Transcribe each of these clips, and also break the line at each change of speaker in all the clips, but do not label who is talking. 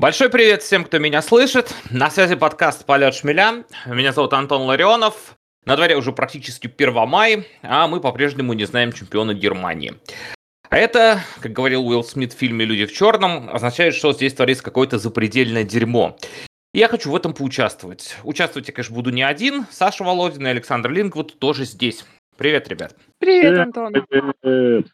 Большой привет всем, кто меня слышит. На связи подкаст «Полет шмеля». Меня зовут Антон Ларионов. На дворе уже практически 1 мая, а мы по-прежнему не знаем чемпиона Германии. А это, как говорил Уилл Смит в фильме «Люди в черном», означает, что здесь творится какое-то запредельное дерьмо. И я хочу в этом поучаствовать. Участвовать я, конечно, буду не один. Саша Володин и Александр Лингвуд тоже здесь. Привет, ребят.
Привет, Антон. Привет.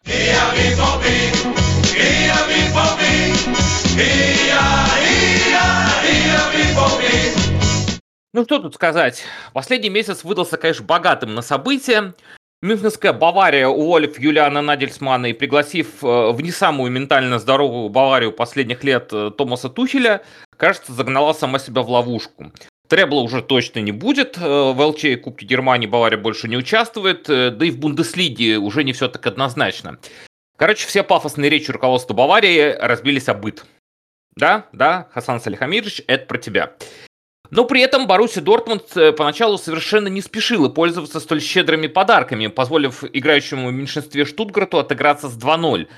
Ну что тут сказать, последний месяц выдался, конечно, богатым на события. Мюнхенская Бавария, уволив Юлиана Надельсмана и пригласив э, в не самую ментально здоровую Баварию последних лет э, Томаса Тухеля, кажется, загнала сама себя в ловушку. Требла уже точно не будет, э, в ЛЧ Кубке Германии Бавария больше не участвует, да и в Бундеслиге уже не все так однозначно. Короче, все пафосные речи руководства Баварии разбились о быт. Да, да, Хасан Салихамидович, это про тебя. Но при этом Баруси Дортмунд э, поначалу совершенно не спешил пользоваться столь щедрыми подарками, позволив играющему в меньшинстве Штутгарту отыграться с 2-0.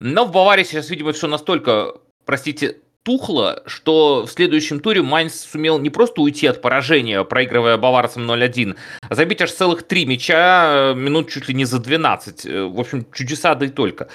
Но в Баварии сейчас, видимо, все настолько, простите, тухло, что в следующем туре Майнц сумел не просто уйти от поражения, проигрывая баварцам 0-1, а забить аж целых три мяча э, минут чуть ли не за 12. Э, в общем, чудеса да и только.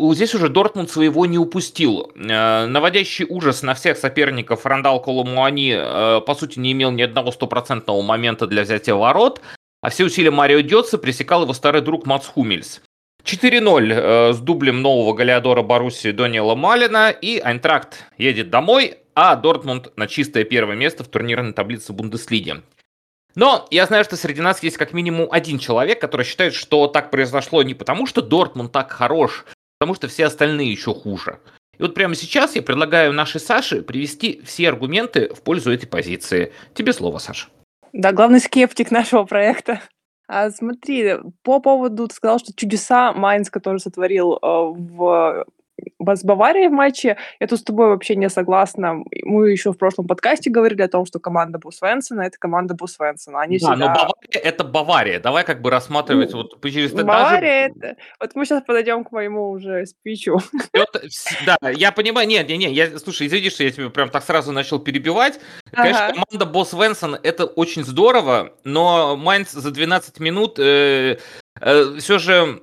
Здесь уже Дортмунд своего не упустил. Э, наводящий ужас на всех соперников Рандал Коломуани, по сути, не имел ни одного стопроцентного момента для взятия ворот, а все усилия Марио Дёца пресекал его старый друг Мац Хумельс. 4-0 э, с дублем нового Галиадора Баруси Дониела Малина, и Айнтракт едет домой, а Дортмунд на чистое первое место в турнирной таблице Бундеслиги. Но я знаю, что среди нас есть как минимум один человек, который считает, что так произошло не потому, что Дортмунд так хорош, потому что все остальные еще хуже. И вот прямо сейчас я предлагаю нашей Саше привести все аргументы в пользу этой позиции. Тебе слово, Саша.
Да, главный скептик нашего проекта. А, смотри, по поводу, ты сказал, что чудеса Майнц, который сотворил э, в с Баварией в матче. Я тут с тобой вообще не согласна. Мы еще в прошлом подкасте говорили о том, что команда Бусвенсона — это команда Бусвенсона. Они
да, всегда... но Бавария — это Бавария. Давай как бы рассматривать ну, вот через...
Бавария даже... — это... Вот мы сейчас подойдем к моему уже спичу.
Это, да, я понимаю. Нет, нет, нет. Я, слушай, извини, что я тебе прям так сразу начал перебивать. Конечно, ага. команда Босс Венсон — это очень здорово, но Майнц за 12 минут э, э, все же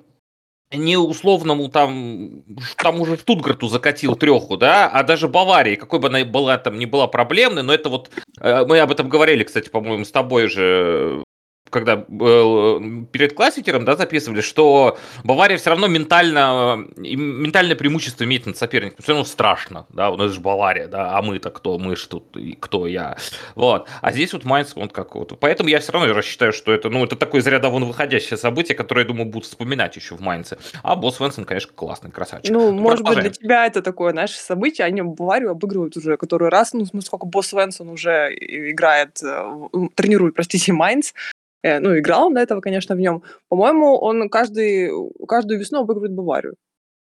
не условному там, там уже Штутгарту закатил треху, да, а даже Баварии, какой бы она была там не была проблемной, но это вот, э, мы об этом говорили, кстати, по-моему, с тобой же когда э, перед классикером да, записывали, что Бавария все равно ментально, ментальное преимущество имеет над соперником. Все равно страшно, да, у нас же Бавария, да, а мы-то кто, мы ж тут, кто я. Вот. А здесь вот Майнц, он как вот. Поэтому я все равно рассчитаю, что это, ну, это такое из ряда вон выходящее событие, которое, я думаю, будут вспоминать еще в Майнце. А Босс Венсон, конечно, классный, красавчик.
Ну, ну может быть, для тебя это такое, знаешь, событие, они Баварию обыгрывают уже который раз, ну, сколько Босс Венсон уже играет, э, тренирует, простите, Майнц, Э, ну, играл он до этого, конечно, в нем. По-моему, он каждый, каждую весну обыгрывает Баварию.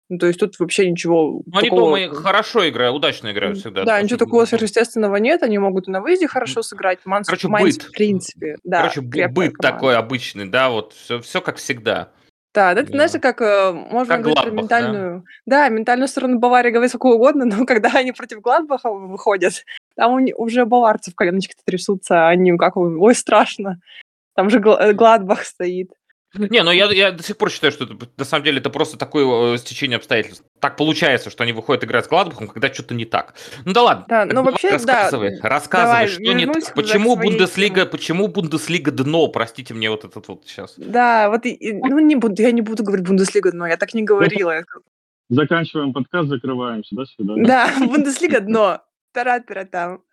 Ну, то есть тут вообще ничего
Но такого... они дома хорошо играют, удачно играют всегда.
Да, ничего такого сверхъестественного нет, они могут и на выезде хорошо сыграть.
Манс, Короче,
Майнс,
быт.
в принципе. Да,
Короче, быт команда. такой обычный, да, вот все, все как всегда.
Да, да. знаешь, как э, можно как говорить Гладбах, про ментальную... Да? да, ментальную сторону Баварии говорить сколько угодно, но когда они против Гладбаха выходят, там уже баварцы в коленочке трясутся, они как, ой, страшно. Там же Гладбах стоит.
Не, ну я, я до сих пор считаю, что это, на самом деле это просто такое э, стечение обстоятельств. Так получается, что они выходят играть с Гладбахом, когда что-то не так. Ну да ладно.
Да, ну вообще,
рассказывай,
да.
Рассказывай, Давай, что не так. Почему Бундеслига, почему Бундеслига дно? Простите мне вот этот вот сейчас.
Да, вот ну не буду, я не буду говорить Бундеслига дно, я так не говорила.
Заканчиваем подкаст, закрываемся, да, сюда?
Да, Бундеслига дно. Тара-тара там.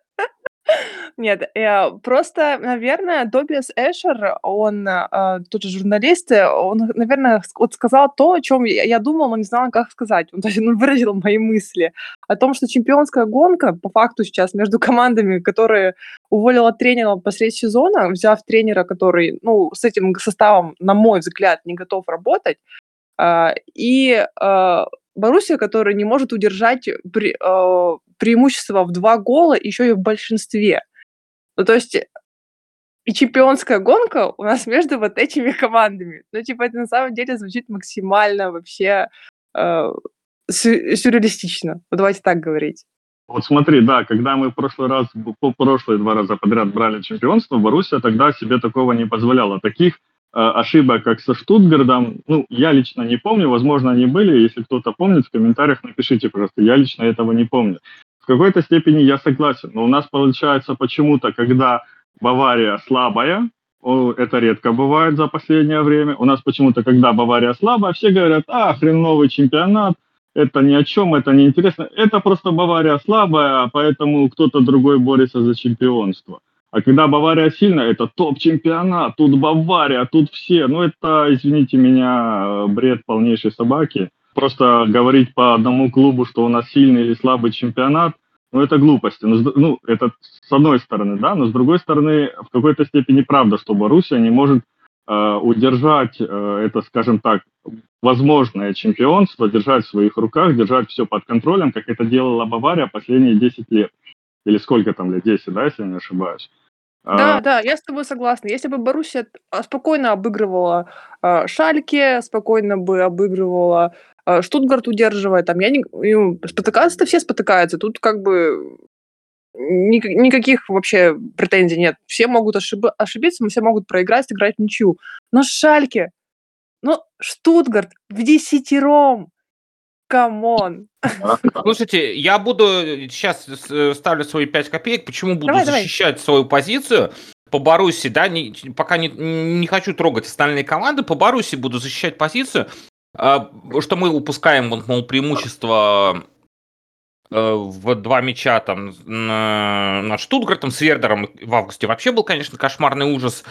Нет, э, просто, наверное, Тобиас Эшер, он, э, тот же журналист, э, он, наверное, вот сказал то, о чем я, думала, но не знала, как сказать. Он даже он выразил мои мысли о том, что чемпионская гонка, по факту сейчас, между командами, которые уволила тренера посреди сезона, взяв тренера, который, ну, с этим составом, на мой взгляд, не готов работать, и э, Боруссия, которая не может удержать при, э, преимущество в два гола еще и в большинстве. Ну, то есть и чемпионская гонка у нас между вот этими командами. Ну, типа, это на самом деле звучит максимально вообще э, сюрреалистично. Вот давайте так говорить.
Вот смотри, да, когда мы в прошлый раз, прошлые два раза подряд брали чемпионство, Боруссия тогда себе такого не позволяла. Таких ошибок, как со Штутгардом, ну, я лично не помню, возможно, они были, если кто-то помнит, в комментариях напишите, пожалуйста, я лично этого не помню. В какой-то степени я согласен, но у нас получается почему-то, когда Бавария слабая, это редко бывает за последнее время. У нас почему-то, когда Бавария слабая, все говорят, а, хреновый чемпионат, это ни о чем, это не интересно. Это просто Бавария слабая, поэтому кто-то другой борется за чемпионство. А когда Бавария сильная, это топ-чемпионат, тут Бавария, тут все. Ну, это, извините меня, бред полнейшей собаки. Просто говорить по одному клубу, что у нас сильный или слабый чемпионат, ну, это глупости. Ну, ну, это с одной стороны, да, но с другой стороны, в какой-то степени правда, что Боруссия не может э, удержать э, это, скажем так, возможное чемпионство, держать в своих руках, держать все под контролем, как это делала Бавария последние 10 лет. Или сколько там лет, 10, да, если я не ошибаюсь.
Да, а... да, я с тобой согласна. Если бы Боруссия спокойно обыгрывала э, Шальке, спокойно бы обыгрывала э, Штутгарт, удерживая, там, я не... Ну, спотыкаться-то все спотыкаются. Тут как бы никаких вообще претензий нет. Все могут ошиб... ошибиться, все могут проиграть, сыграть ничью. Но Шальке, ну, Штутгарт в десятером, come on.
Слушайте, я буду сейчас э, ставлю свои 5 копеек. Почему буду давай, защищать давай. свою позицию? По Боруссии, да, не, пока не, не хочу трогать остальные команды, по Боруссии буду защищать позицию, а, что мы упускаем, вот, мол, преимущество Э, в два мяча там над Штутгартом с Вердером в августе вообще был, конечно, кошмарный ужас.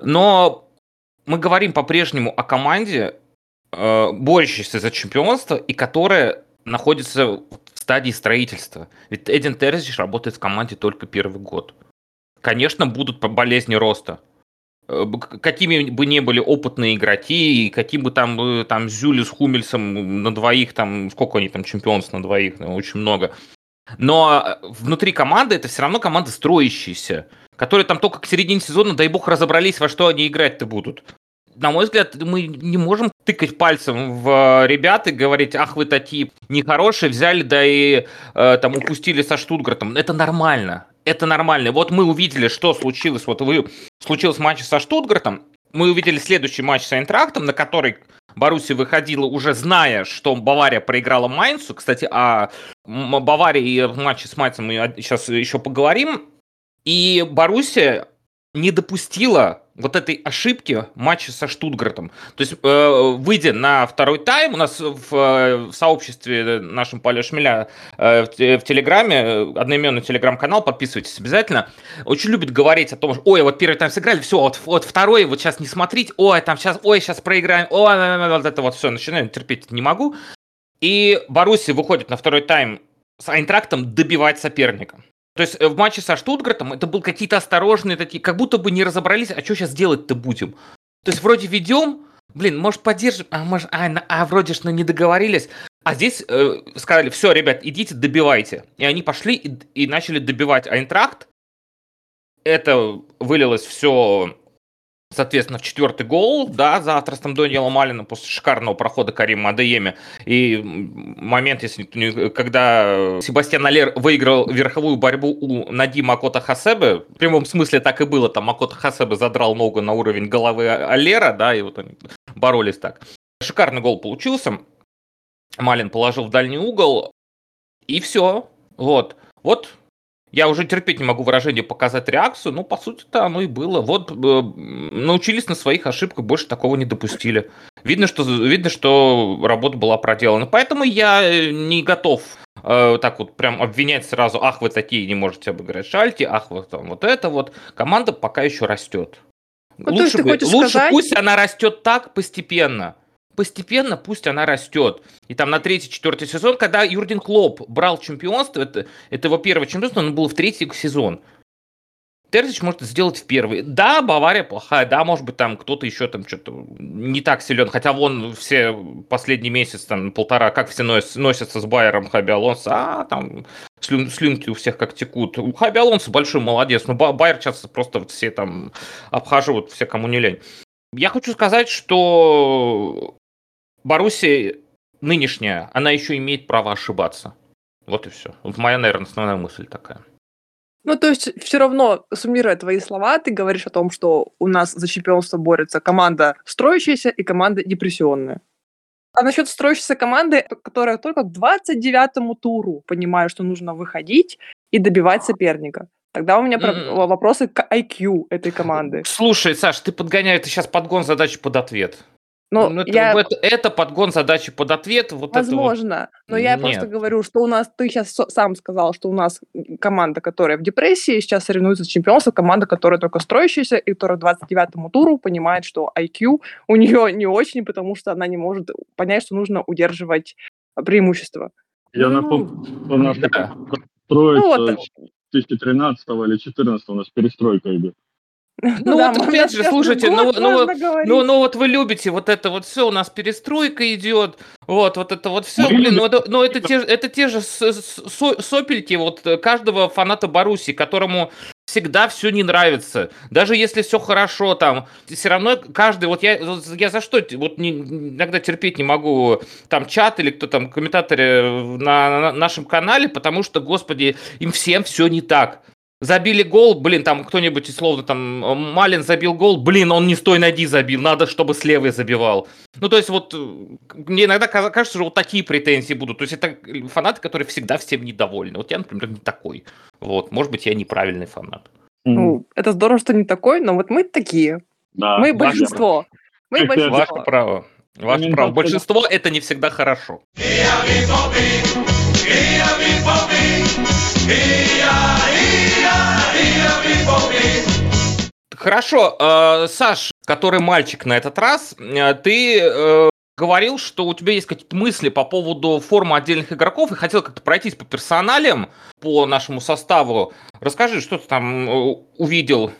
Но мы говорим по-прежнему о команде, э, борющейся за чемпионство и которая находится в стадии строительства. Ведь Эдин Терзич работает в команде только первый год. Конечно, будут болезни роста. Э, какими бы ни были опытные игроки, и каким бы там, э, там Зюли с Хумельсом на двоих, там, сколько они там чемпионств на двоих, ну, очень много. Но э, внутри команды это все равно команда строящаяся, которые там только к середине сезона, дай бог, разобрались, во что они играть-то будут. На мой взгляд, мы не можем тыкать пальцем в ребят и говорить, ах, вы такие нехорошие, взяли, да и э, там упустили со Штутгартом. Это нормально это нормально. Вот мы увидели, что случилось. Вот вы случилось матч со Штутгартом. Мы увидели следующий матч с Айнтрактом, на который Баруси выходила уже зная, что Бавария проиграла Майнцу. Кстати, о Баварии и матче с Майнцем мы сейчас еще поговорим. И Боруссия не допустила вот этой ошибки матча со Штутгартом. То есть, э, выйдя на второй тайм, у нас в, э, в сообществе нашем Поле Шмеля э, в, в Телеграме, э, одноименный Телеграм-канал, подписывайтесь обязательно, очень любит говорить о том, что, ой, вот первый тайм сыграли, все, вот, вот второй, вот сейчас не смотреть, ой, там сейчас, ой, сейчас проиграем, ой, вот это вот все, начинаю терпеть не могу. И Баруси выходит на второй тайм с Айнтрактом добивать соперника. То есть э, в матче со Штутгартом это был какие-то осторожные такие, как будто бы не разобрались, а что сейчас делать-то будем. То есть вроде ведем, блин, может поддержим, а, может, а, а вроде что не договорились. А здесь э, сказали, все, ребят, идите, добивайте. И они пошли и, и начали добивать Айнтрахт. Это вылилось все соответственно, в четвертый гол, да, за авторством Дониела Малина после шикарного прохода Карима Адееми. И момент, если когда Себастьян Алер выиграл верховую борьбу у Нади Макота Хасебе, в прямом смысле так и было, там Макота Хасебе задрал ногу на уровень головы Алера, да, и вот они боролись так. Шикарный гол получился. Малин положил в дальний угол, и все. Вот. Вот я уже терпеть не могу выражение показать реакцию, но по сути-то оно и было. Вот э, научились на своих ошибках, больше такого не допустили. Видно, что, видно, что работа была проделана. Поэтому я э, не готов э, так вот прям обвинять сразу, ах, вы такие не можете обыграть Шальти, ах, вот там вот это вот. Команда пока еще растет. Ну, лучше, бы, лучше сказать... пусть она растет так постепенно постепенно пусть она растет. И там на третий, четвертый сезон, когда Юрген Клоп брал чемпионство, это, это его первое чемпионство, оно было в третий сезон. Терзич может сделать в первый. Да, Бавария плохая, да, может быть, там кто-то еще там что-то не так силен, хотя вон все последний месяц, там, полтора, как все носятся с Байером Хаби Алонсо, а, там, слюн, слюнки у всех как текут. Хаби Алонсо большой молодец, но Байер сейчас просто вот все там обхаживают, все, кому не лень. Я хочу сказать, что Боруссия нынешняя, она еще имеет право ошибаться. Вот и все. Вот моя, наверное, основная мысль такая.
Ну, то есть, все равно, суммируя твои слова, ты говоришь о том, что у нас за чемпионство борется команда строящаяся и команда депрессионная. А насчет строящейся команды, которая только к 29-му туру понимает, что нужно выходить и добивать соперника. Тогда у меня mm. вопросы к IQ этой команды.
Слушай, Саш, ты подгоняешь, ты сейчас подгон задачи под ответ. Ну, ну, это, я... это, это подгон задачи под ответ. Вот
Возможно.
Это
вот... Но я Нет. просто говорю, что у нас, ты сейчас сам сказал, что у нас команда, которая в депрессии, сейчас соревнуется с чемпионством, команда, которая только строящаяся, и которая к 29-му туру понимает, что IQ у нее не очень, потому что она не может понять, что нужно удерживать преимущество.
Я ну, напомню, что наша да. строится ну, вот. 2013 или 2014 у нас перестройка идет.
Ну, да, вот опять же, слушайте, ну, ну, ну, ну вот вы любите вот это вот все, у нас перестройка идет, вот, вот это вот все, блин, ну, это, ну это, те, это те же сопельки вот каждого фаната Баруси, которому всегда все не нравится. Даже если все хорошо там, все равно каждый, вот я, я за что вот не, иногда терпеть не могу там чат или кто там комментаторы на, на нашем канале, потому что, господи, им всем все не так забили гол, блин, там кто-нибудь, условно, там, э, Малин забил гол, блин, он не с той ноги забил, надо, чтобы с левой забивал. Ну, то есть вот, э, мне иногда кажется, что вот такие претензии будут. То есть это фанаты, которые всегда всем недовольны. Вот я, например, не такой. Вот, может быть, я неправильный фанат.
Ну, это здорово, что не такой, но вот мы такие. Да, мы большинство. Мы большинство.
Ваше право. Ваше право. Большинство это не всегда хорошо. Хорошо, э, Саш, который мальчик на этот раз, э, ты э, говорил, что у тебя есть какие-то мысли по поводу формы отдельных игроков и хотел как-то пройтись по персоналиям, по нашему составу. Расскажи, что ты там э, увидел,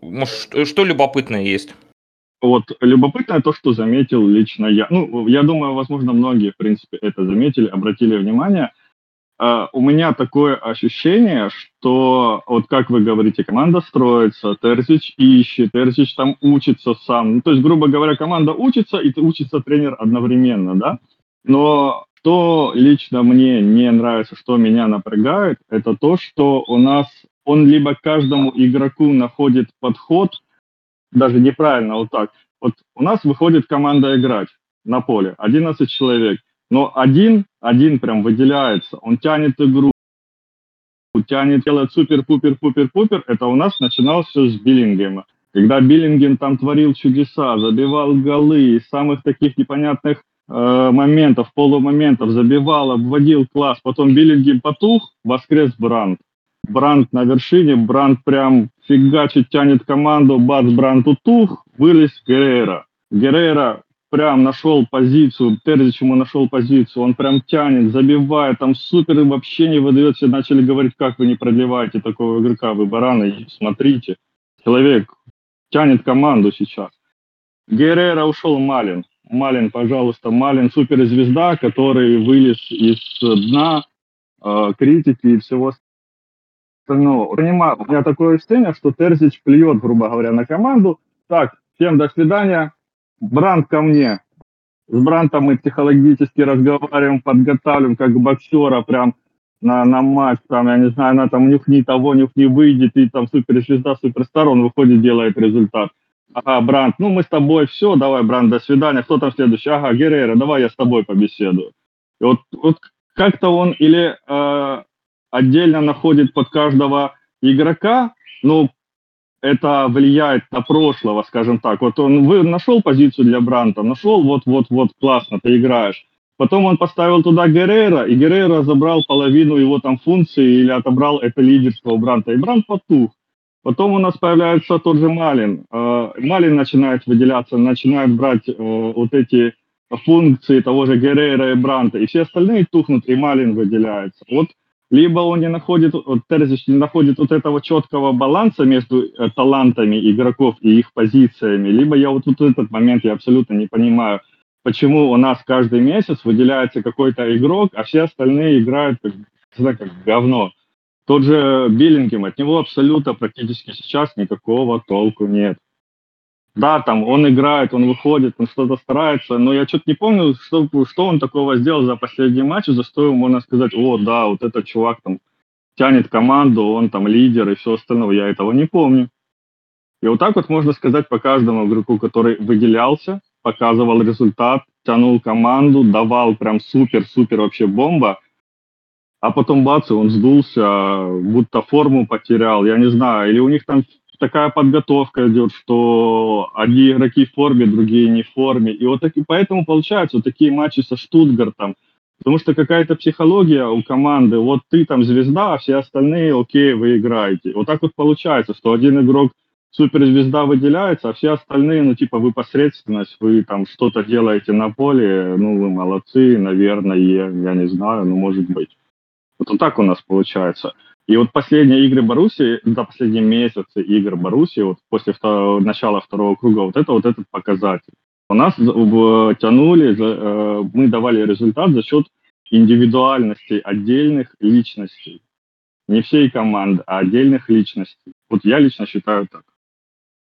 может, что любопытное есть?
Вот любопытное то, что заметил лично я. Ну, я думаю, возможно, многие, в принципе, это заметили, обратили внимание. Uh, у меня такое ощущение, что, вот как вы говорите, команда строится, Терзич ищет, Терзич там учится сам. Ну, то есть, грубо говоря, команда учится, и учится тренер одновременно, да? Но что лично мне не нравится, что меня напрягает, это то, что у нас он либо каждому игроку находит подход, даже неправильно вот так. Вот у нас выходит команда играть на поле, 11 человек, но один, один прям выделяется, он тянет игру, тянет, делает супер-пупер-пупер-пупер. Это у нас начиналось все с Биллингема. Когда Биллингем там творил чудеса, забивал голы, из самых таких непонятных э, моментов, полумоментов, забивал, обводил класс. Потом Биллингем потух, воскрес Бранд. Бранд на вершине, Бранд прям фигачит, тянет команду, бац, Бранд утух, вылез Геррера. Геррера прям нашел позицию, Терзич ему нашел позицию, он прям тянет, забивает, там супер вообще не выдает, все начали говорить, как вы не продлеваете такого игрока, вы бараны, смотрите, человек тянет команду сейчас. Геррера ушел Малин, Малин, пожалуйста, Малин суперзвезда, который вылез из дна э, критики и всего остального. Понимаю, у меня такое ощущение, что Терзич плюет, грубо говоря, на команду. Так, всем до свидания, Бранд ко мне. С Брантом мы психологически разговариваем, подготавливаем, как боксера прям на, на матч, там, я не знаю, она там нюхни того, нюхни выйдет, и там суперзвезда, суперстар, он выходит, делает результат. Ага, Бранд, ну мы с тобой, все, давай, Бранд, до свидания. Кто там следующий? Ага, Геррера, давай я с тобой побеседую. И вот, вот как-то он или э, отдельно находит под каждого игрока, ну, это влияет на прошлого, скажем так. Вот он вы нашел позицию для Бранта, нашел, вот-вот-вот, классно, ты играешь. Потом он поставил туда Геррера, и Геррера забрал половину его там функций или отобрал это лидерство у Бранта, и Брант потух. Потом у нас появляется тот же Малин. Э, Малин начинает выделяться, начинает брать э, вот эти функции того же Геррера и Бранта, и все остальные тухнут, и Малин выделяется. Вот либо он не находит, вот Терзич не находит вот этого четкого баланса между э, талантами игроков и их позициями, либо я вот, вот этот момент я абсолютно не понимаю, почему у нас каждый месяц выделяется какой-то игрок, а все остальные играют как, знаю, как говно. Тот же Биллингем, от него абсолютно практически сейчас никакого толку нет. Да, там он играет, он выходит, он что-то старается, но я что-то не помню, что, что он такого сделал за последний матч, за что ему можно сказать, о, да, вот этот чувак там тянет команду, он там лидер и все остальное. Я этого не помню. И вот так вот можно сказать по каждому игроку, который выделялся, показывал результат, тянул команду, давал прям супер-супер вообще бомба, а потом бац, он сдулся, будто форму потерял, я не знаю, или у них там такая подготовка идет, что одни игроки в форме, другие не в форме. И вот так, и поэтому получаются вот такие матчи со Штутгартом, Потому что какая-то психология у команды, вот ты там звезда, а все остальные, окей, вы играете. Вот так вот получается, что один игрок суперзвезда выделяется, а все остальные, ну, типа, вы посредственность, вы там что-то делаете на поле, ну, вы молодцы, наверное, я не знаю, ну, может быть. Вот, вот так у нас получается. И вот последние игры Баруси, за последние месяцы игр Баруси, вот после второго, начала второго круга, вот это вот этот показатель. У нас тянули, э, мы давали результат за счет индивидуальностей отдельных личностей. Не всей команды, а отдельных личностей. Вот я лично считаю так.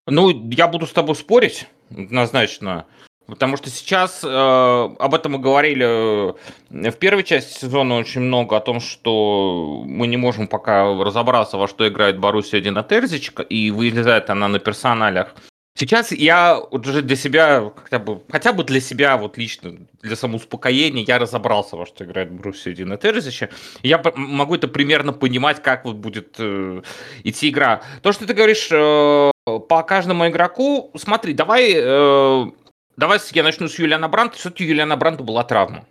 Ну, я буду с тобой спорить, однозначно. Потому что сейчас э, об этом мы говорили э, в первой части сезона очень много о том, что мы не можем пока разобраться, во что играет Боруссия Дина Терзич, и вылезает она на персоналях. Сейчас я уже для себя, хотя бы, хотя бы для себя, вот лично, для самоуспокоения, я разобрался, во что играет Бруссия Дина Терзича. Я могу это примерно понимать, как вот будет э, идти игра. То, что ты говоришь э, по каждому игроку, смотри, давай, э, давай я начну с Юлиана Бранта. Все-таки Юлиана Бранту была травма.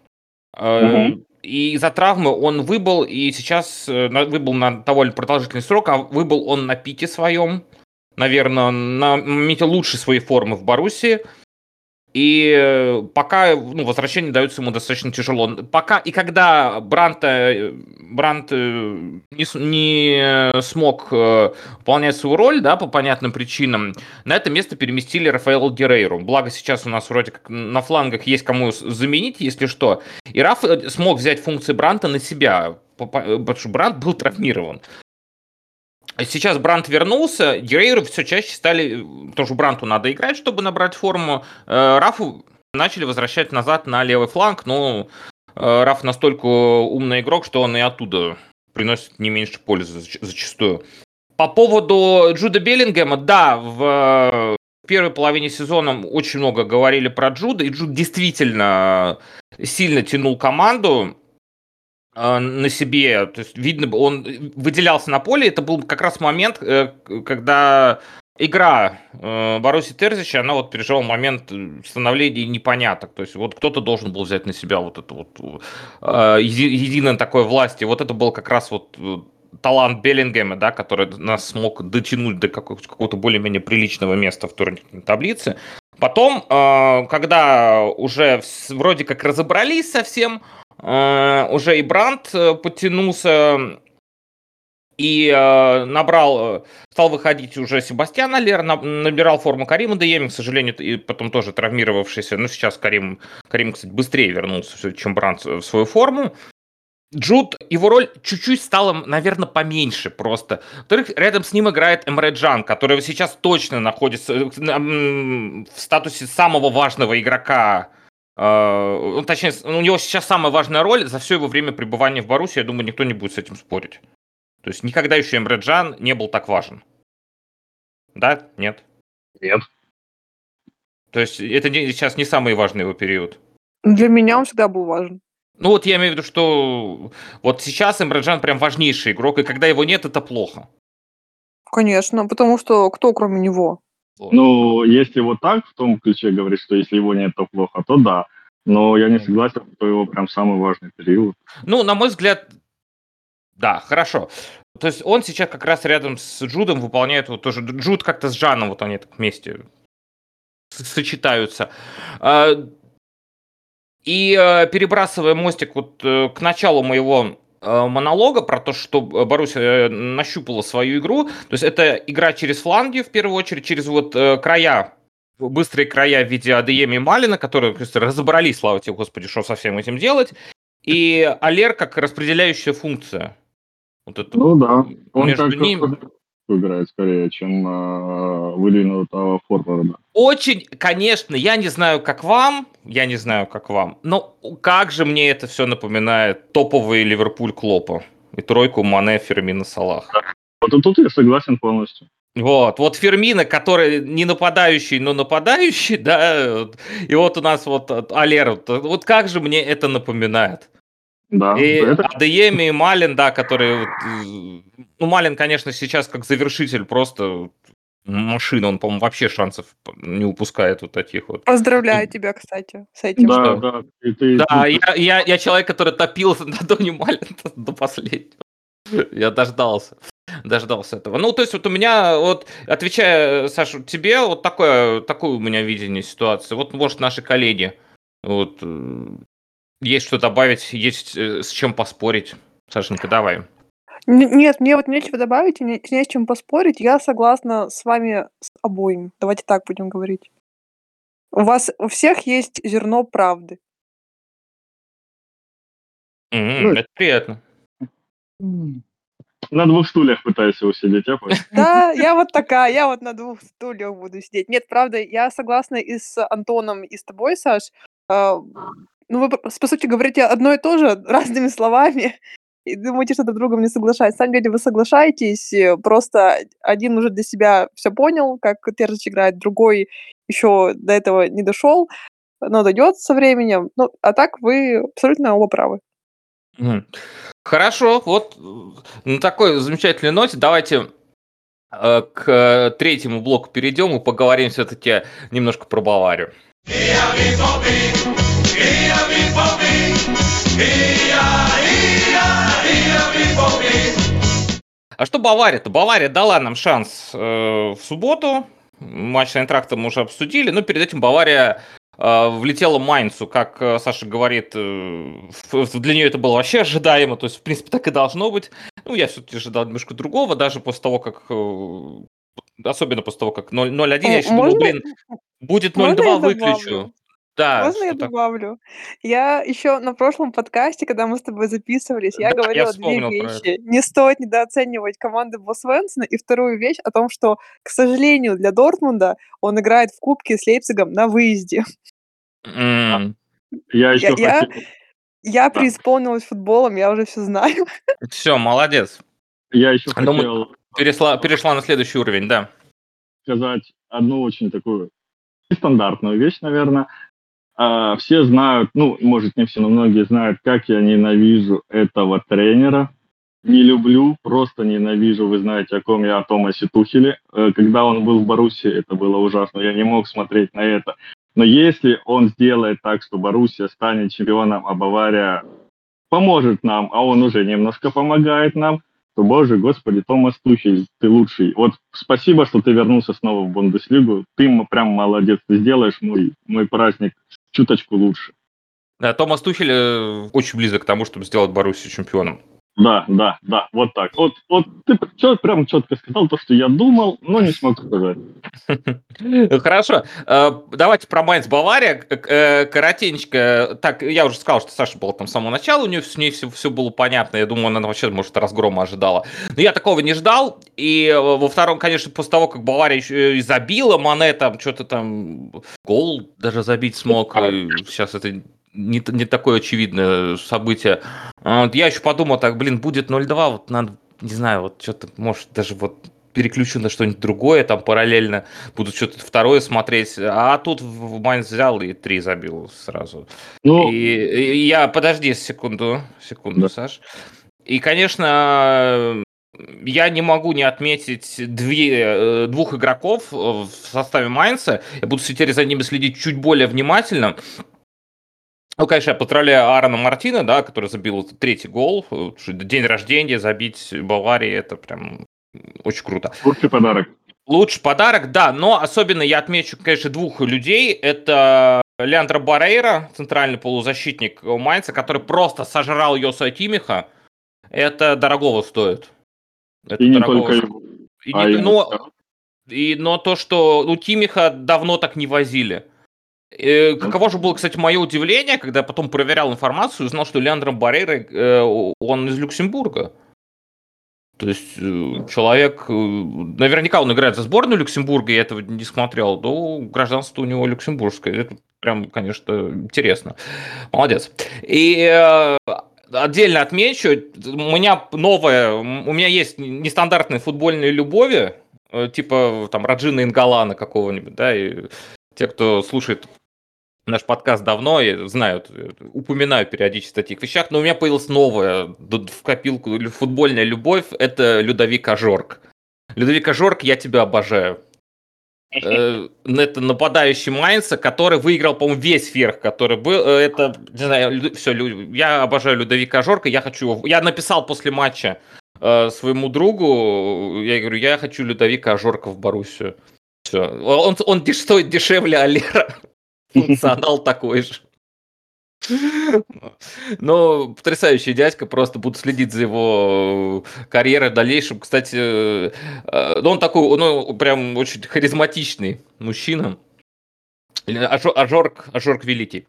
Э, угу. И из-за травмы он выбыл, и сейчас э, выбыл на довольно продолжительный срок, а выбыл он на пике своем наверное, на моменте лучшей своей формы в Боруссии. И э, пока ну, возвращение дается ему достаточно тяжело. Пока и когда Брант, Брант э, не, не смог э, выполнять свою роль, да, по понятным причинам, на это место переместили Рафаэла Герейру. Благо сейчас у нас вроде как на флангах есть кому заменить, если что. И Раф смог взять функции Бранта на себя, потому что Брант был травмирован. Сейчас Брант вернулся, Герейру все чаще стали, потому что Бранту надо играть, чтобы набрать форму. Э, Рафу начали возвращать назад на левый фланг, но э, Раф настолько умный игрок, что он и оттуда приносит не меньше пользы зачастую. По поводу Джуда Беллингема, да, в первой половине сезона очень много говорили про Джуда, и Джуд действительно сильно тянул команду. А, на себе, то есть видно, он выделялся на поле, это был как раз момент, э, когда игра э, Боруси Терзича, она вот переживала момент становления непоняток, то есть вот кто-то должен был взять на себя вот это вот э, единое такое власти, вот это был как раз вот талант Беллингема, да, который нас смог дотянуть до какого-то более-менее приличного места в турнирной таблице. Потом, когда уже вроде как разобрались совсем, Э, уже и Бранд э, подтянулся и э, набрал, стал выходить уже Себастьян Алер, набирал форму Карима Дееми, к сожалению, и потом тоже травмировавшийся. Но сейчас Карим, Карим, кстати, быстрее вернулся, чем Бранд в свою форму. Джуд, его роль чуть-чуть стала, наверное, поменьше просто. Во-вторых, рядом с ним играет Эмре Джан, который сейчас точно находится в статусе самого важного игрока ну, точнее, у него сейчас самая важная роль за все его время пребывания в Баруси, я думаю, никто не будет с этим спорить. То есть никогда еще Эмре Джан не был так важен. Да? Нет?
Нет.
То есть это не, сейчас не самый важный его период.
Для меня он всегда был важен.
Ну вот я имею в виду, что вот сейчас Эмраджан прям важнейший игрок, и когда его нет, это плохо.
Конечно, потому что кто кроме него?
Ну, если вот так в том ключе говорить, что если его нет, то плохо, то да. Но я не согласен, что его прям самый важный период.
Ну, на мой взгляд, да, хорошо. То есть он сейчас как раз рядом с Джудом выполняет вот тоже... Джуд как-то с Жаном вот они так вместе сочетаются. А, и э, перебрасывая мостик вот э, к началу моего монолога про то, что Боруссия э, нащупала свою игру. То есть это игра через фланги, в первую очередь, через вот э, края, быстрые края в виде АДМ и Малина, которые есть, разобрались, слава тебе, Господи, что со всем этим делать. И Алер как распределяющая функция.
Вот это ну да, он между как, ним... играет скорее, чем э, выдвинутого форварда.
Очень, конечно, я не знаю, как вам, я не знаю, как вам, но как же мне это все напоминает топовый Ливерпуль Клопа и тройку Мане, Фермина, Салах.
Вот тут я согласен полностью.
Вот, вот Фермина, который не нападающий, но нападающий, да, и вот у нас вот Алер, вот как же мне это напоминает.
Да,
и
это...
Адееми и Малин, да, которые... Ну, Малин, конечно, сейчас как завершитель просто машина, он, по-моему, вообще шансов не упускает вот таких вот.
Поздравляю тебя, кстати, с этим.
Да,
Что?
да. И ты,
Да,
ты-
я, я, я человек, который топил на Доне Малин до последнего. Я дождался. Дождался этого. Ну, то есть, вот у меня, вот, отвечая, Саша, тебе, вот такое, такое у меня видение ситуации. Вот, может, наши коллеги, вот, э, есть что добавить, есть э, с чем поспорить. Сашенька, давай.
Нет, мне вот нечего добавить, не, не с чем поспорить. Я согласна с вами с обоими. Давайте так будем говорить. У вас у всех есть зерно правды.
М,
Ну,
это приятно.
На двух стульях пытаюсь усидеть, я понял.
Да, я вот такая, я вот на двух стульях буду сидеть. Нет, правда, я согласна и с Антоном, и с тобой, Саш. Ну, вы, по сути, говорите одно и то же разными словами и думаете, что друг другом не соглашаетесь. На самом деле вы соглашаетесь, э, просто один уже для себя все понял, как Терзич играет, другой еще до этого не дошел, но дойдет со временем. Ну, а так вы абсолютно оба правы.
Хорошо, вот э, на такой замечательной ноте давайте э, к третьему блоку перейдем и поговорим все-таки немножко про Баварию. А что Бавария-то? Бавария дала нам шанс э, в субботу. Матч с Айнтрактом мы уже обсудили. Но перед этим Бавария э, влетела Майнцу, как э, Саша говорит, э, для нее это было вообще ожидаемо. То есть, в принципе, так и должно быть. Ну, я все-таки ожидал немножко другого, даже после того, как... э, особенно после того, как 0 0-1. Я
М,
еще думал, блин, будет
можно
0-2,
я
выключу. Да,
Можно я
что так-
добавлю? Я еще на прошлом подкасте, когда мы с тобой записывались, я
Да, я
говорила две
вспомнил про
вещи. Не стоит недооценивать команду Босвенсона. И вторую вещь о том, что, к сожалению, для Дортмунда он играет в Кубке с Лейпцигом на выезде.
М,
Я еще
я-
хотел,
Я
Да.
преисполнилась футболом, я уже все знаю.
Все, молодец.
я еще
Ну, мы-
хотел
Пересла, перешла на следующий уровень, да.
сказать одну очень такую нестандартную вещь, наверное. А, все знают, ну, может, не все, но многие знают, как я ненавижу этого тренера. Не люблю, просто ненавижу. Вы знаете, о ком я, о Томасе Тухеле. Э, Когда он был в Баруси, это было ужасно. Я не мог смотреть на это. Но если он сделает так, что Боруссия станет чемпионом, а Бавария поможет нам, а он уже немножко помогает нам, то, боже, господи, Томас Тухель, ты лучший. Вот спасибо, что ты вернулся снова в Бундеслигу. Ты прям молодец. Ты сделаешь мой, мой праздник чуточку лучше.
Томас Тухель э, очень близок к тому, чтобы сделать Боруссию чемпионом.
Да, да, да, вот так. Вот, вот ты чё- прям четко сказал то, что я думал, но не смог сказать.
Хорошо. Э, Давайте про Майнц Бавария. Э, Коротенечко. Так, я уже сказал, что Саша была там с самого начала, у нее с ней все, все было понятно. Я думаю, она вообще, может, разгрома ожидала. Но я такого не ждал. И э, во втором, конечно, после того, как Бавария еще и забила, Мане там что-то там гол даже забить смог. И Сейчас это не, не такое очевидное событие. А вот Я еще подумал, так, блин, будет 0-2, вот надо, не знаю, вот что-то, может, даже вот переключу на что-нибудь другое, там параллельно буду что-то второе смотреть. А тут в Майнц взял и три забил сразу.
Ну,
И, и я, подожди секунду, секунду,
Да.
Саш. И, конечно, я не могу не отметить две, э, двух игроков э, в составе Майнца. Я буду теперь за ними следить чуть более внимательно. Ну, конечно, я поздравляю Аарона Мартина, да, который забил третий гол. Э, День рождения забить Баварии, это прям очень круто.
лучший подарок.
Лучший подарок, да, но особенно я отмечу, конечно, двух людей. Это Леандро Барейра, центральный полузащитник Майнца, который просто сожрал Йоса Кимиха. Это дорогого стоит. Это
И не
дорогого
только
стоит.
его.
И
а
не-
и-
но, и, но то, что ну, Кимиха давно так не возили. Э, Каково же было, кстати, мое удивление, когда я потом проверял информацию, узнал, что Леандро Барейра, э, он из Люксембурга. То есть э, человек, наверняка он играет за сборную Люксембурга, я этого не смотрел, но гражданство у него люксембургское. Это прям, конечно, интересно. Молодец. И отдельно отмечу, у меня новая, у меня есть нестандартные футбольные любови, типа там Раджина Ингалана какого-нибудь, да, и те, кто слушает наш подкаст давно и знают, упоминаю периодически о таких вещах, но у меня появилась новая в копилку футбольная любовь, это Людовик Ажорк. Людовик Ажорк, я тебя обожаю. Э, это нападающий Майнца, который выиграл, по-моему, весь верх, который был. Э, это, не знаю, все, я обожаю Людовика Жорка, я хочу... Я написал после матча э, своему другу, я говорю, я хочу Людовика Жорка в Боруссию. Все. Он, он стоит дешевле Алера. Функционал такой же. Но потрясающий дядька, просто буду следить за его карьерой в дальнейшем. Кстати, э, ну, он такой, ну, прям очень харизматичный мужчина. Ажорк, Ажорк Великий.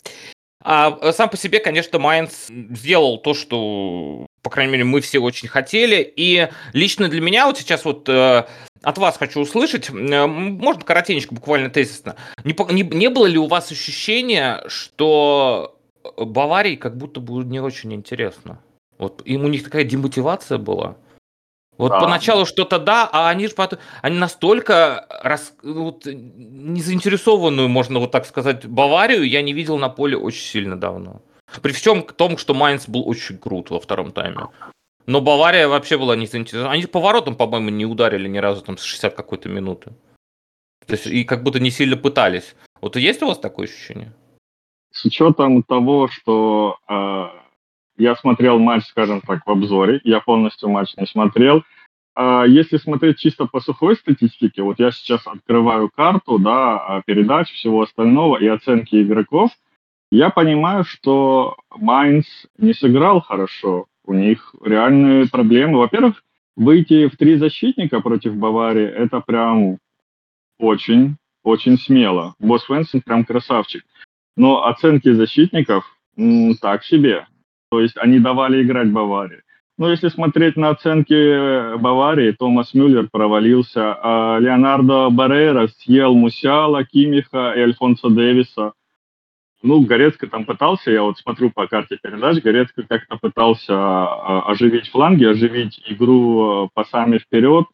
А сам по себе, конечно, Майнц сделал то, что, по крайней мере, мы все очень хотели. И лично для меня вот сейчас вот э, от вас хочу услышать, э, можно коротенько, буквально тезисно. Не, не, не было ли у вас ощущения, что Баварии как будто бы не очень интересно? Вот им у них такая демотивация была. Вот да. поначалу что-то да, а они же потом, они настолько рас, вот, незаинтересованную, можно вот так сказать, Баварию я не видел на поле очень сильно давно. При всем том, что Майнц был очень крут во втором тайме. Но Бавария вообще была не заинтересована. Они поворотом, по-моему, не ударили ни разу там с 60 какой-то минуты. То есть и как будто не сильно пытались. Вот есть у вас такое ощущение?
С учетом того, что э, я смотрел матч, скажем так, в обзоре, я полностью матч не смотрел. Э, если смотреть чисто по сухой статистике, вот я сейчас открываю карту, да, а, передач, всего остального и оценки игроков, я понимаю, что Майнц не сыграл хорошо, у них реальные проблемы. Во-первых, выйти в три защитника против Баварии, это прям очень, очень смело. Босс Венсен прям красавчик. Но оценки защитников м, так себе. То есть они давали играть Баварии. Но если смотреть на оценки Баварии, Томас Мюллер провалился, а Леонардо Баррера съел Мусиала, Кимиха и Альфонсо Дэвиса – ну, Горецко там пытался, я вот смотрю по карте передач, Горецко как-то пытался а, оживить фланги, оживить игру а, пасами вперед,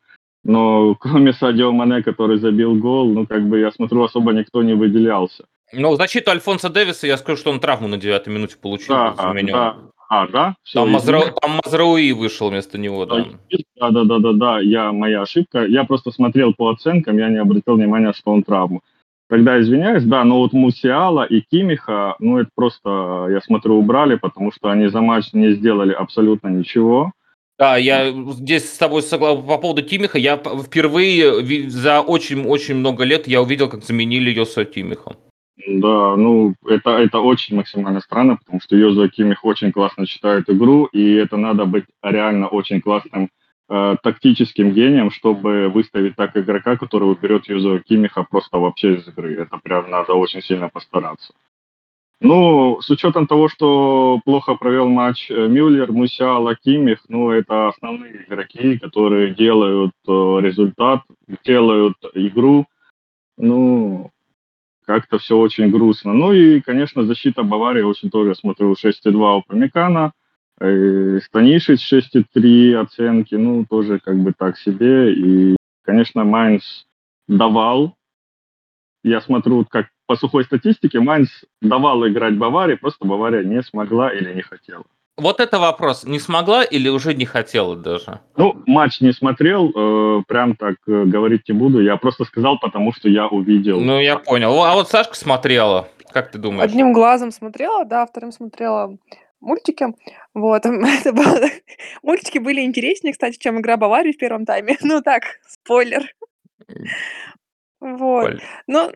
но кроме Садио Мане, который забил гол, ну, как бы, я смотрю, особо никто не выделялся.
Ну, защиту Альфонса Дэвиса я скажу, что он травму на девятой минуте получил.
Да, да. А, да?
Все, там, Мазра... там Мазрауи вышел вместо него, да.
Да, да, да, да, да, я, моя ошибка. Я просто смотрел по оценкам, я не обратил внимания, что он травму. Тогда извиняюсь, да, но вот Мусиала и Кимиха, ну это просто, я смотрю, убрали, потому что они за матч не сделали абсолютно ничего.
Да, я здесь с тобой согласен по поводу Кимиха. Я впервые за очень-очень много лет я увидел, как заменили Йоса Кимиха.
Да, ну это, это очень максимально странно, потому что Йоза Кимих очень классно читает игру, и это надо быть реально очень классным э, тактическим гением, чтобы выставить так игрока, который уберет Юзо Кимиха просто вообще из игры. Это прям надо очень сильно постараться. Ну, с учетом того, что плохо провел матч э, Мюллер, Мусиала, Кимих, ну, это основные игроки, которые делают э, результат, делают игру. Ну, как-то все очень грустно. Ну и, конечно, защита Баварии очень тоже, смотрю, 6,2 у Памикана. Э, Станишич 6,3 оценки, ну, тоже как бы так себе. И, конечно, Майнс давал. Я смотрю, как по сухой статистике, Майнс давал играть Баварии, просто Бавария не смогла или не хотела.
Вот это вопрос. Не смогла или уже не хотела даже?
Ну, матч не смотрел, э, прям так э, говорить не буду. Я просто сказал, потому что я увидел.
Ну, я понял. А вот Сашка смотрела. Как ты думаешь?
Одним глазом смотрела, да, вторым смотрела мультики. Вот, это было... Мультики были интереснее, кстати, чем игра Баварии в первом тайме. Ну так, спойлер. Вот. Но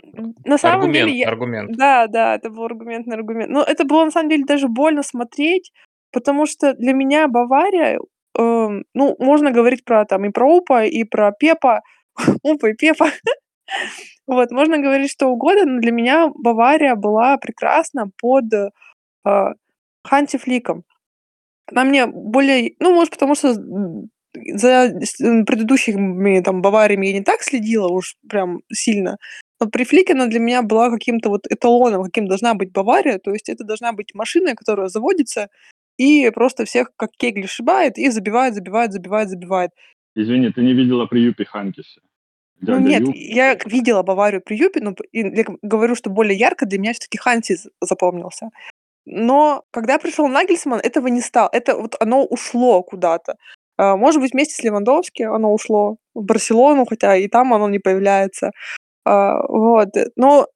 на самом
аргумент,
деле... Я...
Аргумент,
Да, да, это был аргументный аргумент. Но это было на самом деле даже больно смотреть, потому что для меня Бавария, э, ну, можно говорить про там и про Упа, и про Пепа, Упа и Пепа. вот, можно говорить что угодно, но для меня Бавария была прекрасна под э, Ханти Фликом. Она мне более, ну, может, потому что за предыдущими там Бавариями я не так следила уж прям сильно, но при Флике она для меня была каким-то вот эталоном, каким должна быть Бавария. То есть это должна быть машина, которая заводится и просто всех как кегли шибает и забивает, забивает, забивает, забивает.
Извини, ты не видела при Юпе Ханкисе?
Ну нет, Юп. я видела Баварию при Юпе, но я говорю, что более ярко для меня все-таки Хантис запомнился. Но когда пришел Нагельсман, этого не стало. Это вот оно ушло куда-то. А, может быть, вместе с Левандовски оно ушло в Барселону, хотя и там оно не появляется. А, вот. Но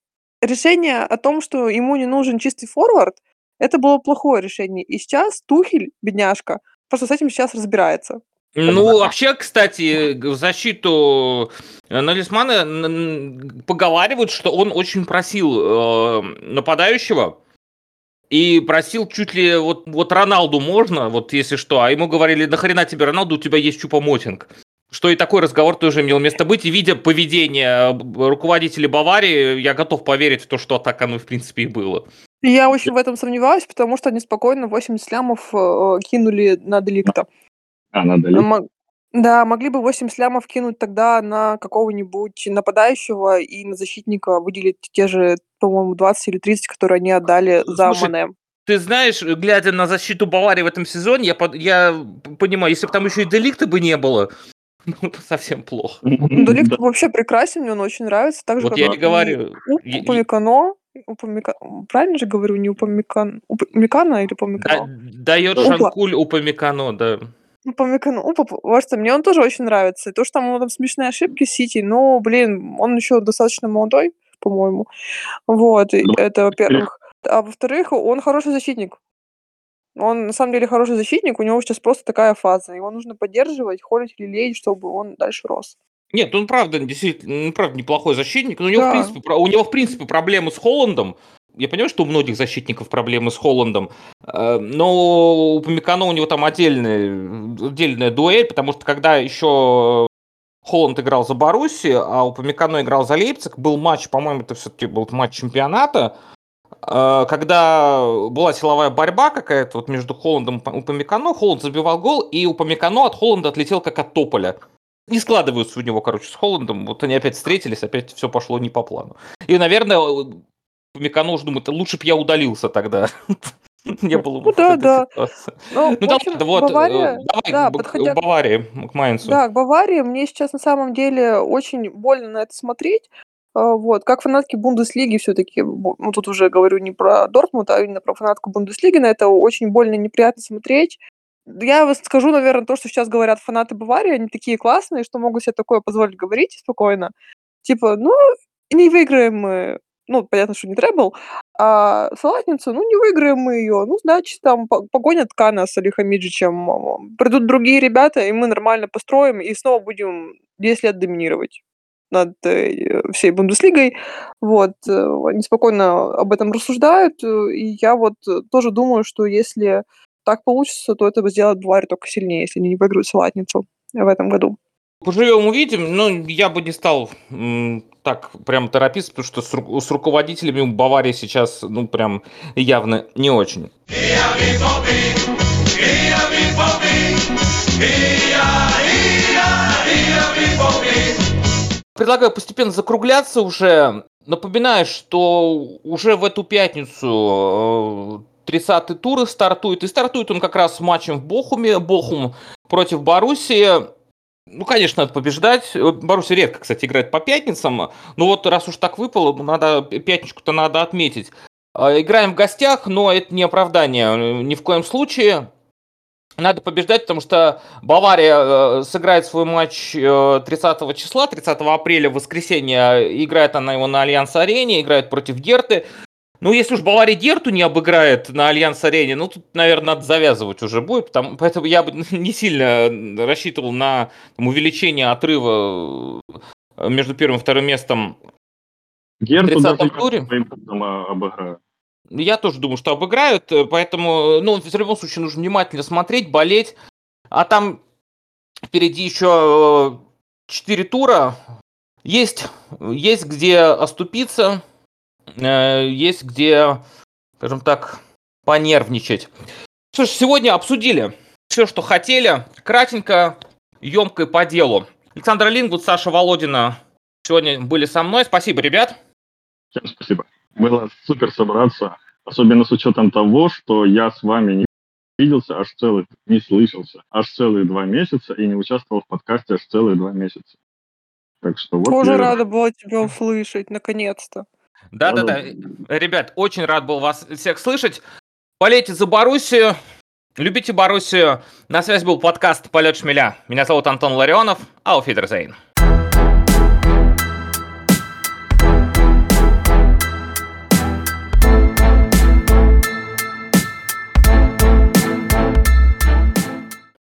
решение о том, что ему не нужен чистый форвард, это было плохое решение. И сейчас Тухель, бедняжка, просто с этим сейчас разбирается.
Ну, вообще, кстати, в защиту э, Налисмана поговаривают, что он очень просил э, нападающего и просил чуть ли вот, вот Роналду можно, вот если что, а ему говорили, нахрена тебе Роналду, у тебя есть Чупа-Мотинг. Что и такой разговор тоже имел место быть. И видя поведение руководителей Баварии, я готов поверить в то, что так оно в принципе и было.
Я очень в этом сомневаюсь, потому что они спокойно 80 лямов э, кинули на Деликта.
А, на Деликта?
Да, могли бы 8 слямов кинуть тогда на какого-нибудь нападающего и на защитника выделить те же, по-моему, 20 или 30, которые они отдали за Слушай, Мане.
Ты знаешь, глядя на защиту Баварии в этом сезоне, я, я понимаю, если бы там еще и Деликта бы не было, ну, совсем плохо.
Ну, Деликт вообще прекрасен, мне он очень нравится. Так же,
вот я и говорю.
Упамикано, Упамика... Правильно же говорю, не Упамикан... Упамикана или Упамикано?
Дает Шанкуль Упамикано, да.
Ну, по Мекану, ну, потому что мне он тоже очень нравится. И то, что там у там смешные ошибки Сити, ну, блин, он еще достаточно молодой, по-моему. Вот, ну, это во-первых. А во-вторых, он хороший защитник. Он на самом деле хороший защитник, у него сейчас просто такая фаза. Его нужно поддерживать, холить, лелеять, чтобы он дальше рос.
Нет, он правда действительно, он правда неплохой защитник, но у него, да. в принципе, у него в принципе проблемы с Холландом, я понимаю, что у многих защитников проблемы с Холландом, э, но у Памикано у него там отдельная, отдельная дуэль, потому что когда еще Холланд играл за Баруси, а у Памикано играл за Лейпциг, был матч, по-моему, это все-таки был матч чемпионата, э, когда была силовая борьба какая-то вот между Холландом и Памикано, Холланд забивал гол, и у Памикано от Холланда отлетел как от тополя. Не складываются у него, короче, с Холландом. Вот они опять встретились, опять все пошло не по плану. И, наверное, Миконож думает, лучше бы я удалился тогда. Не было
бы. Ну да, да.
Ну, ну да, вот, э, давай к Баварии, к Майнцу.
Да, к Баварии. Мне сейчас на самом деле очень больно на это смотреть. А, вот, как фанатки Бундеслиги все-таки, ну тут уже говорю не про Дортмунд, а именно про фанатку Бундеслиги, на это очень больно и неприятно смотреть. Я скажу, наверное, то, что сейчас говорят фанаты Баварии, они такие классные, что могут себе такое позволить говорить спокойно. Типа, ну, не выиграем мы ну, понятно, что не требл, а салатницу, ну, не выиграем мы ее, ну, значит, там погонят Кана с Алихамиджичем, придут другие ребята, и мы нормально построим, и снова будем 10 лет доминировать над э, всей Бундеслигой. Вот, э, они спокойно об этом рассуждают, э, и я вот тоже думаю, что если так получится, то это сделает Баварию только сильнее, если они не выиграют салатницу в этом году.
Поживем, увидим. Но я бы не стал так прям торопиться, потому что с, ру- с руководителями Баварии сейчас, ну, прям явно не очень. Предлагаю постепенно закругляться уже. Напоминаю, что уже в эту пятницу 30-й э, тур стартует. И стартует он как раз с матчем в Бохуме. Бохум против Боруссии. Ну, конечно, надо побеждать. Баруси редко, кстати, играет по пятницам. Но вот раз уж так выпало, надо пятничку-то надо отметить. А, играем в гостях, но это не оправдание ни в коем случае. Надо побеждать, потому что Бавария э, сыграет свой матч 30 э, числа, 30 апреля, в воскресенье. Играет она его на Альянс-арене, играет против Герты. Ну, если уж Бавария Герту не обыграет на Альянс-арене, ну, тут, наверное, надо завязывать уже будет. Потому, поэтому я бы не сильно рассчитывал на там, увеличение отрыва э, между первым и вторым местом
Герту в 30 туре. обыграют.
Я тоже думаю, что обыграют, э, поэтому, ну, в любом случае нужно внимательно смотреть, болеть. А там впереди еще 4 тура. Есть, есть где оступиться, Э, есть где, скажем так, понервничать. Слушай, сегодня обсудили все, что хотели. Кратенько, емкой по делу. Александр Лингвуд, Саша Володина сегодня были со мной. Спасибо, ребят.
Всем спасибо. Было супер собраться, особенно с учетом того, что я с вами не виделся аж целых, не слышался, аж целые два месяца и не участвовал в подкасте аж целые два месяца. Так что вот
Тоже
я-
рада была тебя услышать, наконец-то.
Да-да-да. Ребят, очень рад был вас всех слышать. Болейте за Боруссию, любите Боруссию. На связи был подкаст «Полет шмеля». Меня зовут Антон Ларионов. Ауфидерзейн.